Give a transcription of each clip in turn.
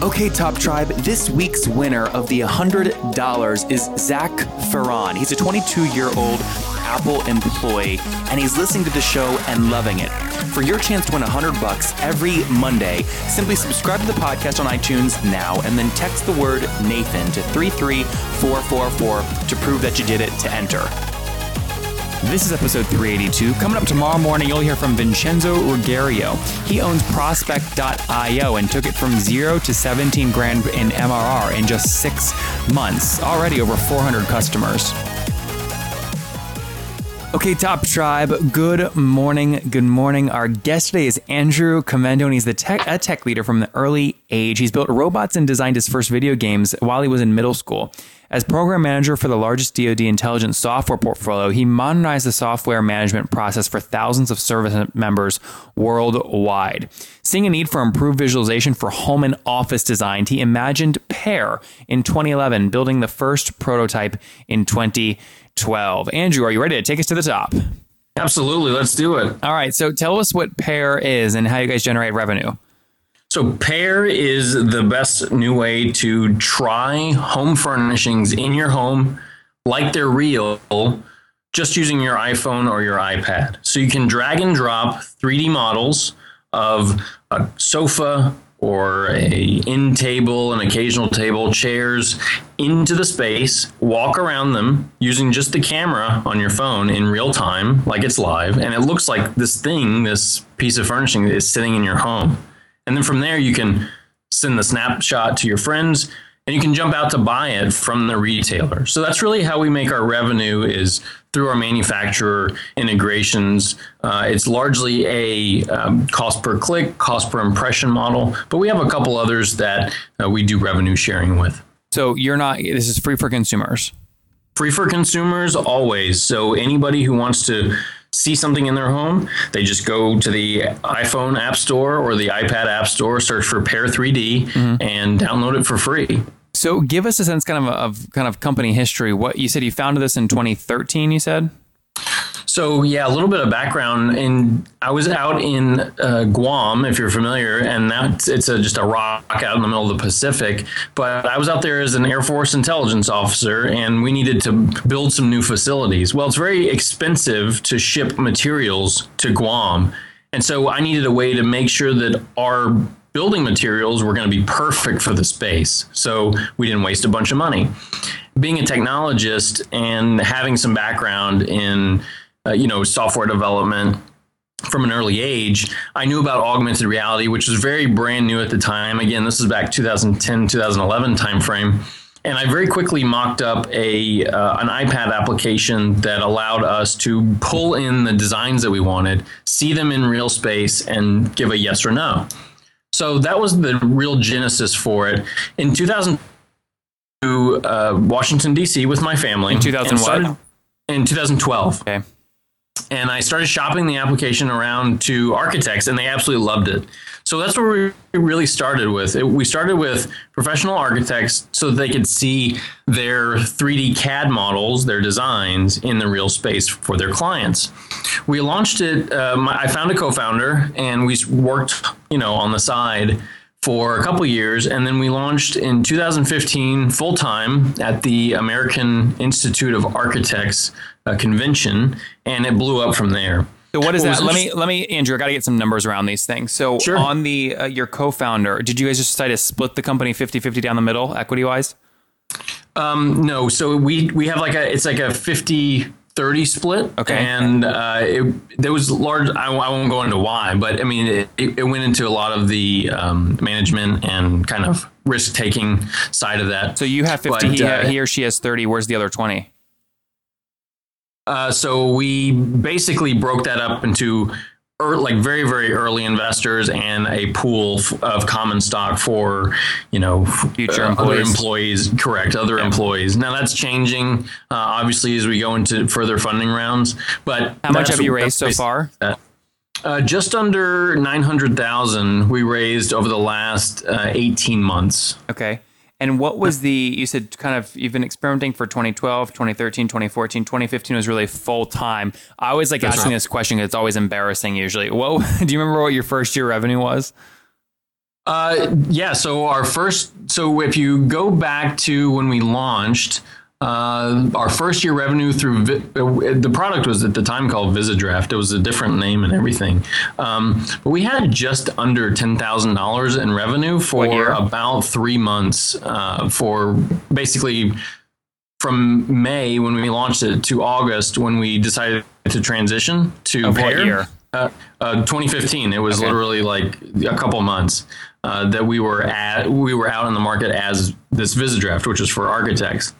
Okay, Top Tribe, this week's winner of the $100 is Zach Ferran. He's a 22 year old Apple employee, and he's listening to the show and loving it. For your chance to win 100 bucks every Monday, simply subscribe to the podcast on iTunes now and then text the word Nathan to 33444 to prove that you did it to enter. This is episode 382. Coming up tomorrow morning, you'll hear from Vincenzo Ruggiero. He owns Prospect.io and took it from zero to 17 grand in MRR in just six months. Already over 400 customers. Okay, Top Tribe, good morning. Good morning. Our guest today is Andrew Kemendo, and he's the tech, a tech leader from the early age. He's built robots and designed his first video games while he was in middle school. As program manager for the largest DoD intelligence software portfolio, he modernized the software management process for thousands of service members worldwide. Seeing a need for improved visualization for home and office design, he imagined Pair in 2011, building the first prototype in 2012. Andrew, are you ready to take us to the top? Absolutely. Let's do it. All right. So tell us what PAIR is and how you guys generate revenue. So, Pair is the best new way to try home furnishings in your home like they're real, just using your iPhone or your iPad. So, you can drag and drop 3D models of a sofa or a end table, an occasional table, chairs into the space, walk around them using just the camera on your phone in real time, like it's live, and it looks like this thing, this piece of furnishing is sitting in your home. And then from there, you can send the snapshot to your friends and you can jump out to buy it from the retailer. So that's really how we make our revenue is through our manufacturer integrations. Uh, it's largely a um, cost per click, cost per impression model, but we have a couple others that uh, we do revenue sharing with. So you're not, this is free for consumers. Free for consumers always. So anybody who wants to see something in their home, they just go to the iPhone App Store or the iPad App Store, search for Pair 3D, mm-hmm. and download it for free. So, give us a sense, kind of, of kind of company history. What you said you founded this in 2013. You said. So yeah, a little bit of background. In I was out in uh, Guam, if you're familiar, and that's it's a, just a rock out in the middle of the Pacific. But I was out there as an Air Force intelligence officer, and we needed to build some new facilities. Well, it's very expensive to ship materials to Guam, and so I needed a way to make sure that our building materials were going to be perfect for the space. So we didn't waste a bunch of money. Being a technologist and having some background in uh, you know, software development from an early age, I knew about augmented reality, which was very brand new at the time. Again, this is back 2010, 2011 timeframe. And I very quickly mocked up a uh, an iPad application that allowed us to pull in the designs that we wanted, see them in real space, and give a yes or no. So that was the real genesis for it. In 2000, to uh, Washington D.C. with my family. In 2000 In 2012. Okay and I started shopping the application around to architects, and they absolutely loved it. So that's where we really started with. It, we started with professional architects so they could see their 3D CAD models, their designs in the real space for their clients. We launched it. Um, I found a co-founder, and we worked, you know, on the side for a couple years, and then we launched in 2015 full time at the American Institute of Architects uh, convention, and it blew up from there. So what is that? Let me let me Andrew. I got to get some numbers around these things. So sure. on the uh, your co-founder, did you guys just decide to split the company 50-50 down the middle, equity wise? Um, no. So we we have like a it's like a 50 30 split. Okay. And uh, it, there was large, I, I, won't go into why, but I mean, it, it went into a lot of the um, management and kind of risk taking side of that. So you have 50, but, he, uh, he or she has 30. Where's the other 20? Uh, so we basically broke that up into like very very early investors and a pool f- of common stock for you know Future uh, employees. employees correct other employees now that's changing uh, obviously as we go into further funding rounds but How much have you raised so far? uh, just under 900,000 we raised over the last uh, 18 months Okay. And what was the, you said kind of, you've been experimenting for 2012, 2013, 2014, 2015 was really full time. I always like asking this question because it's always embarrassing usually. What, do you remember what your first year revenue was? Uh, yeah. So our first, so if you go back to when we launched, uh, our first year revenue through Vi- uh, the product was at the time called VisiDraft. It was a different name and everything, um, but we had just under ten thousand dollars in revenue for about three months. Uh, for basically from May when we launched it to August when we decided to transition to Of what year? Uh, uh, 2015. It was Okay. literally like a couple months uh, that we were at. We were out in the market as this VisiDraft, which is for architects.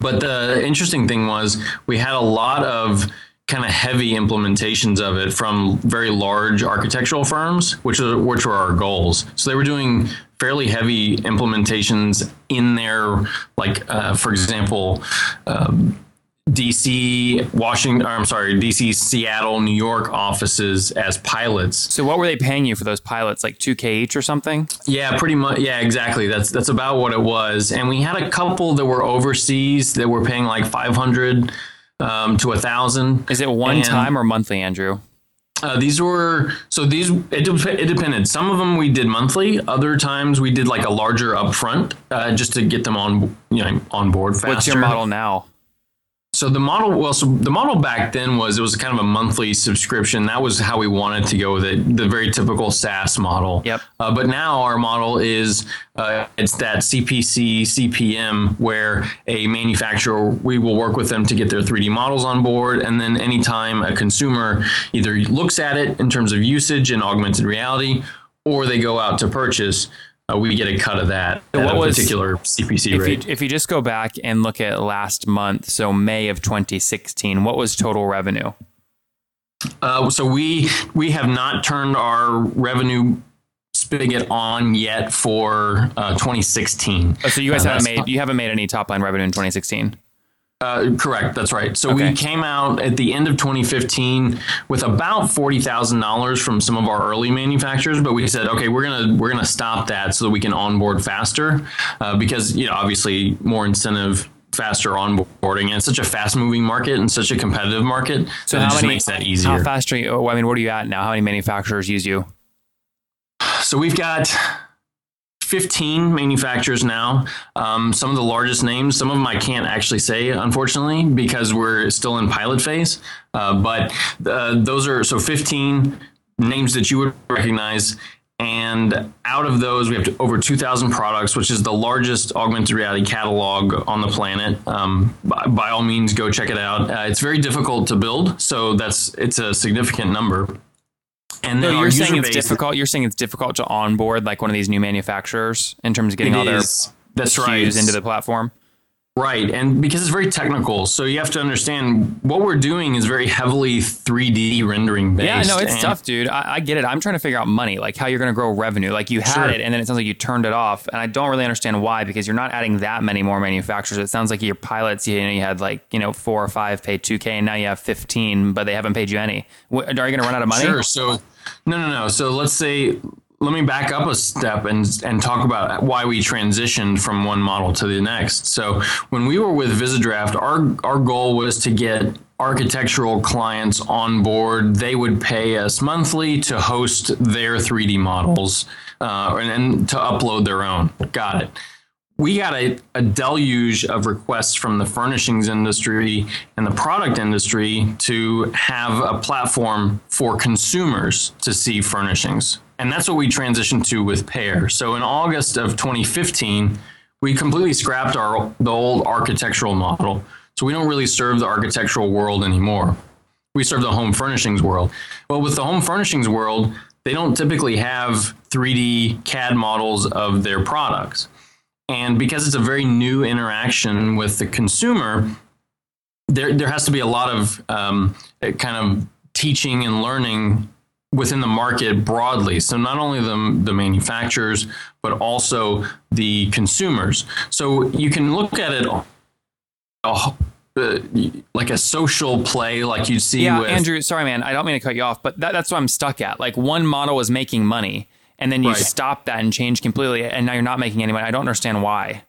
But the interesting thing was we had a lot of kind of heavy implementations of it from very large architectural firms, which are which were our goals. So they were doing fairly heavy implementations in their, like, uh, for example. Um, DC, Washington, I'm sorry, DC, Seattle, New York offices as pilots. So what were they paying you for those pilots? Like 2K each or something? Yeah, pretty much. Yeah, exactly. That's that's about what it was. And we had a couple that were overseas that were paying like 500 um, to a thousand. Is it one And- time or monthly, Andrew? Uh, these were so these it, dep- it depended. Some of them we did monthly. Other times we did like a larger upfront uh, just to get them on you know on board faster. What's your model now? So the model, well, so the model back then was it was kind of a monthly subscription. That was how we wanted to go with it, the very typical SaaS model. Yep. Uh, but now our model is uh, it's that CPC CPM where a manufacturer we will work with them to get their 3D models on board, and then anytime a consumer either looks at it in terms of usage and augmented reality, or they go out to purchase. Uh, we get a cut of that So at what was- particular CPC If rate. you, if you just go back and look at last month, so May of 2016, what was total revenue? Uh, so we we have not turned our revenue spigot on yet for uh, 2016. Oh, so you guys Uh, haven't made you haven't made any top line revenue in 2016. Uh, correct, that's right. So Okay. we came out at the end of 2015 with about forty thousand dollars from some of our early manufacturers, but we said, okay, we're gonna we're gonna stop that so that we can onboard faster, uh, because you know obviously more incentive. Faster onboarding, and it's such a fast-moving market and such a competitive market. So how just many? makes that easier. How fast are you? oh, I mean, what are you at now? How many manufacturers use you? So we've got 15 manufacturers now. Um, some of the largest names, some of them I can't actually say, unfortunately, because we're still in pilot phase. Uh, but uh, those are so 15 names that you would recognize. And out of those, we have over 2,000 products, which is the largest augmented reality catalog on the planet. Um, by, by all means, go check it out. Uh, it's very difficult to build, so that's it's a significant number. And our you're saying it's base- difficult. You're saying it's difficult to onboard like one of these new manufacturers in terms of getting all their is. That's right. into the platform. Right. And because it's very technical, so you have to understand what we're doing is very heavily 3D rendering based. Yeah, no, it's and- tough, dude. I, I get it. I'm trying to figure out money, like how you're going to grow revenue. Like you had Sure. it, and then it sounds like you turned it off, and I don't really understand why because you're not adding that many more manufacturers. It sounds like your pilots, you know, you had like you know four or five paid 2K, and now you have 15, but they haven't paid you any. What, are you going to run out of money? Sure. So, no, no, no. So let's say, let me back up a step and and talk about why we transitioned from one model to the next. So when we were with VisiDraft, our our goal was to get architectural clients on board. They would pay us monthly to host their 3D models uh, and, and to upload their own. Got it we got a, a deluge of requests from the furnishings industry and the product industry to have a platform for consumers to see furnishings. And that's what we transitioned to with Pair. So in August of 2015, we completely scrapped our the old architectural model. So we don't really serve the architectural world anymore. We serve the home furnishings world. Well, with the home furnishings world, they don't typically have 3D CAD models of their products. And because it's a very new interaction with the consumer, there, there has to be a lot of um, kind of teaching and learning within the market broadly. So not only the, the manufacturers, but also the consumers. So you can look at it uh, like a social play, like you see. Yeah, with, Andrew. Sorry, man. I don't mean to cut you off, but that, that's what I'm stuck at. Like one model was making money, and then you Right. stop that and change completely, and now you're not making any money. I don't understand why.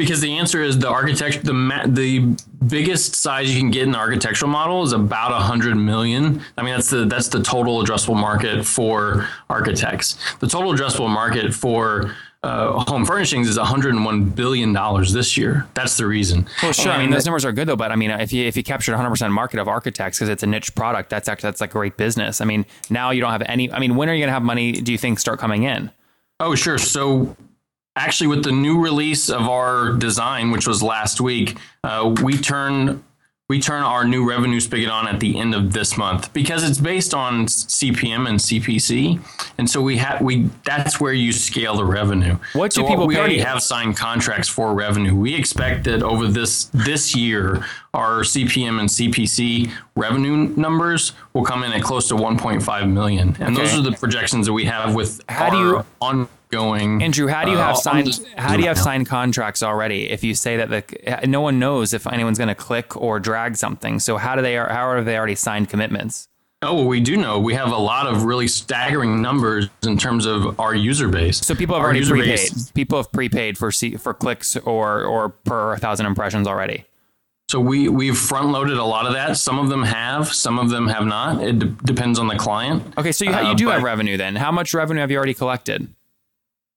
Because the answer is the architect the ma- the biggest size you can get in the architectural model is about 100 million i mean that's the that's the total addressable market for architects the total addressable market for uh, home furnishings is 101 billion dollars this year that's the reason Well, sure. I mean, And- those numbers are good though. But I mean, if you if you captured 100 percent market of architects because it's a niche product, that's actually that's like a great business. I mean, now you don't have any. I mean, when are you going to have money? Do you think start coming in? Oh, sure. So, actually, with the new release of our design, which was last week, uh, we turn we turn our new revenue spigot on at the end of this month because it's based on CPM and CPC, and so we have we that's where you scale the revenue. What do so people we pay- already have signed contracts for revenue. We expect that over this this year, our CPM and CPC revenue numbers will come in at close to 1.5 million, and those are the projections that we have with How do our you- ongoing. Andrew, how do you uh, have on signed? the- How do you have now. signed contracts already? If you say that the no one knows if anyone's going to click or drag something, so how do they? How have they already signed commitments? Oh, well, we do know we have a lot of really staggering numbers in terms of our user base. So people have Our already prepaid. base- People have prepaid for for clicks or or per thousand impressions already. So we we've front loaded a lot of that. Some of them have, some of them have not. It de- depends on the client. Okay, so you, Uh, you do have but- revenue then. How much revenue have you already collected?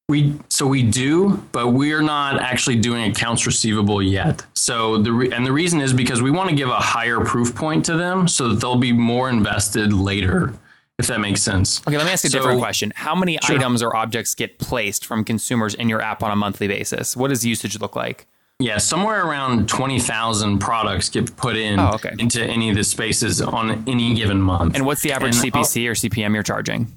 We so we do, but we're not actually doing accounts receivable yet. So the re- and the reason is because we want to give a higher proof point to them so that they'll be more invested later, if that makes sense. Okay, let me ask you a So- different question. How many Sure. items or objects get placed from consumers in your app on a monthly basis? What does usage look like? Yeah, somewhere around 20,000 products get put in Oh, okay. into any of the spaces on any given month. And what's the average And, CPC or CPM you're charging?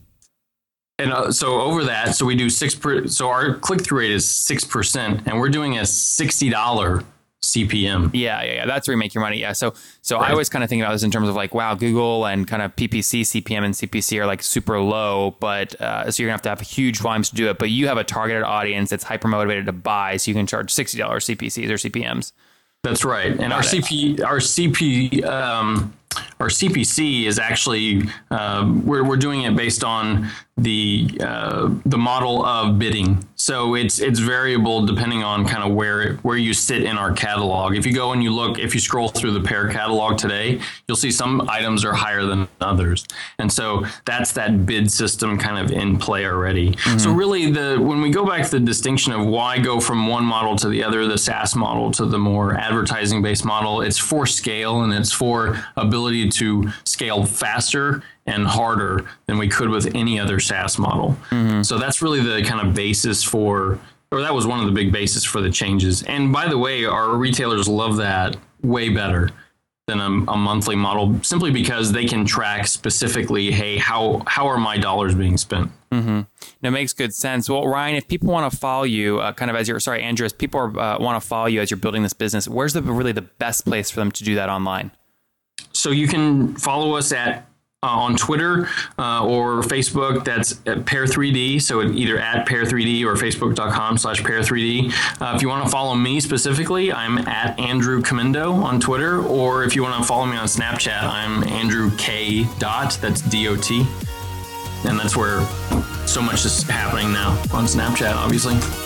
And uh, so over that, so we do six per, so our click through rate is 6%, and we're doing a $60 CPM. Yeah, yeah, yeah. That's where you make your money. Yeah. So, so I always kind of think about this in terms of like, wow, Google and kind of PPC, CPM, and CPC are like super low, but uh, so you're gonna have to have huge volumes to do it. But you have a targeted audience that's hyper motivated to buy, so you can charge sixty dollars CPCs or CPMs. That's right. And our it. CP, our CP, um, our CPC is actually um, we're we're doing it based on the uh, the model of bidding. So it's it's variable depending on kind of where where you sit in our catalog. If you go and you look, if you scroll through the pair catalog today, you'll see some items are higher than others, and so that's that bid system kind of in play already. So really, the when we go back to the distinction of why go from one model to the other, the SaaS model to the more advertising based model, it's for scale and it's for ability to scale faster and harder than we could with any other SaaS model. So that's really the kind of basis for, or that was one of the big bases for the changes. And by the way, our retailers love that way better than a, a monthly model simply because they can track specifically, hey, how how are my dollars being spent? mm-hmm. That makes good sense. Well, Ryan, if people want to follow you, uh, kind of as you're sorry, Andrew, if people are, uh, want to follow you as you're building this business, where's the really the best place for them to do that online? So you can follow us at uh, on Twitter uh, or Facebook. That's at Pair3D. So either at Pair3D or Facebook.com slash Pair3D. Uh, if you want to follow me specifically, I'm at Andrew Kemendo on Twitter. Or if you want to follow me on Snapchat, I'm Andrew K. Dot. That's D O T. And that's where so much is happening now on Snapchat, obviously.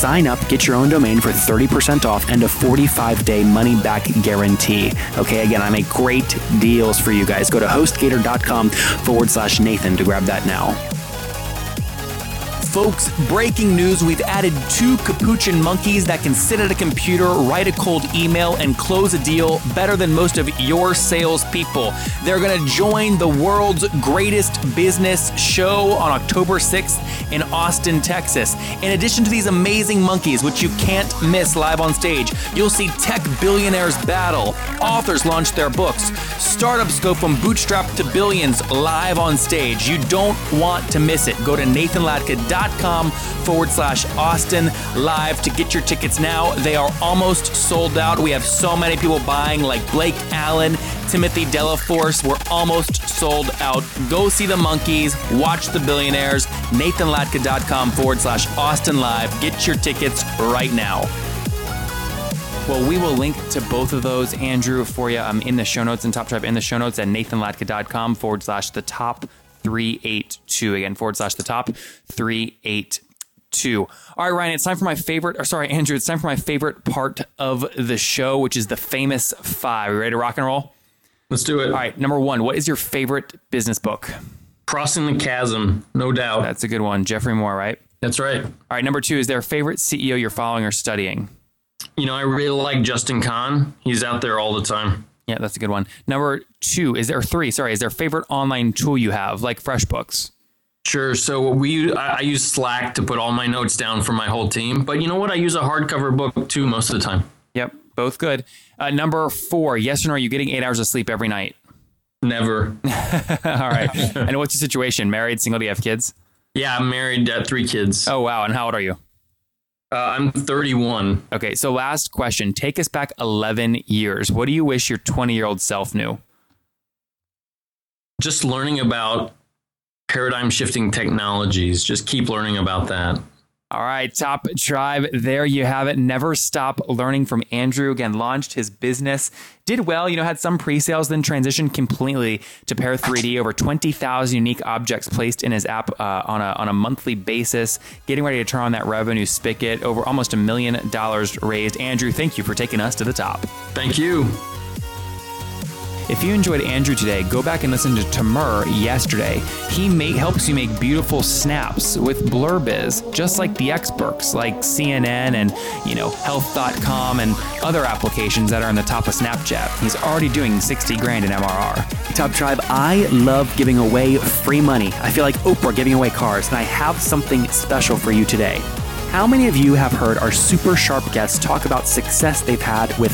sign up, get your own domain for 30% off and a 45 day money back guarantee. Okay, again, I make great deals for you guys. Go to hostgator.com forward slash Nathan to grab that now. Folks, breaking news we've added two capuchin monkeys that can sit at a computer, write a cold email, and close a deal better than most of your salespeople. They're going to join the world's greatest business show on October 6th in Austin, Texas. In addition to these amazing monkeys, which you can't miss live on stage, you'll see tech billionaires battle, authors launch their books, startups go from bootstrap to billions live on stage. You don't want to miss it. Go to nathanlatka.com forward slash Austin live to get your tickets now. They are almost sold out. We have so many people buying, like Blake Allen, Timothy Delaforce. We're almost sold out. Go see the monkeys, watch the billionaires. nathanlatka.com forward slash Austin live. Get your tickets right now. Well, we will link to both of those, Andrew, for you um, in the show notes and Top Tribe in the show notes at nathanlatka.com forward slash the top 382. Again, forward slash the top 382. All right, Ryan, it's time for my favorite, or sorry, Andrew, it's time for my favorite part of the show, which is the famous five. Are you ready to rock and roll? Let's do it. All right, number one, what is your favorite business book? Crossing the Chasm, no doubt. That's a good one. Geoffrey Moore, right? That's right. All right, number two, is there a favorite CEO you're following or studying? You know, I really like Justin Kan. He's out there all the time. Yeah, that's a good one. Number two, is there three? Sorry, is there a favorite online tool you have, like FreshBooks? Sure. So we, I, I use Slack to put all my notes down for my whole team. But you know what? I use a hardcover book too most of the time. Yep, both good. Uh, number four, yes or no? Are you getting eight hours of sleep every night? Never. All right. and what's your situation? Married, single? Do you have kids? Yeah, I'm married, got three kids. Oh wow! And how old are you? Uh, I'm 31. Okay, so last question. Take us back 11 years. What do you wish your 20 year old self knew? Just learning about paradigm shifting technologies. Just keep learning about that. All right, Top Tribe, there you have it. Never stop learning from Andrew. Again, launched his business, did well, you know, had some pre sales, then transitioned completely to Pair 3D. Over 20,000 unique objects placed in his app uh, on, a, on a monthly basis, getting ready to turn on that revenue spigot. Over almost a million dollars raised. Andrew, thank you for taking us to the top. Thank you. If you enjoyed Andrew today, go back and listen to Tamur yesterday. He make, helps you make beautiful snaps with Blurbiz, just like the experts, like CNN and you know Health.com and other applications that are on the top of Snapchat. He's already doing 60 grand in MRR. Top Tribe, I love giving away free money. I feel like Oprah giving away cars, and I have something special for you today. How many of you have heard our super sharp guests talk about success they've had with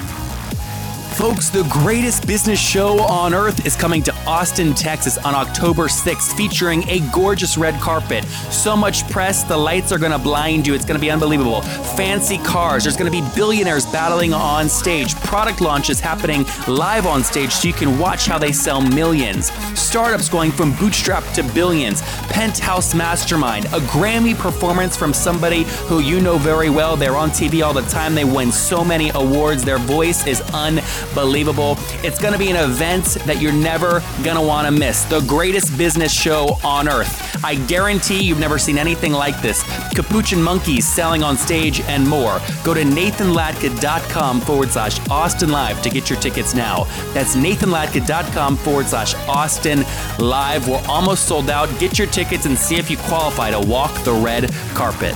Folks, the greatest business show on earth is coming to Austin, Texas on October 6th, featuring a gorgeous red carpet. So much press, the lights are going to blind you. It's going to be unbelievable. Fancy cars. There's going to be billionaires battling on stage. Product launches happening live on stage so you can watch how they sell millions. Startups going from bootstrap to billions. Penthouse Mastermind, a Grammy performance from somebody who you know very well. They're on TV all the time. They win so many awards. Their voice is unbelievable. It's going to be an event that you're never going to want to miss. The greatest business show on earth. I guarantee you've never seen anything like this. Capuchin monkeys selling on stage and more. Go to nathanlatka.com forward slash Austin Live to get your tickets now. That's nathanlatka.com forward slash Austin Live. We're almost sold out. Get your tickets and see if you qualify to walk the red carpet.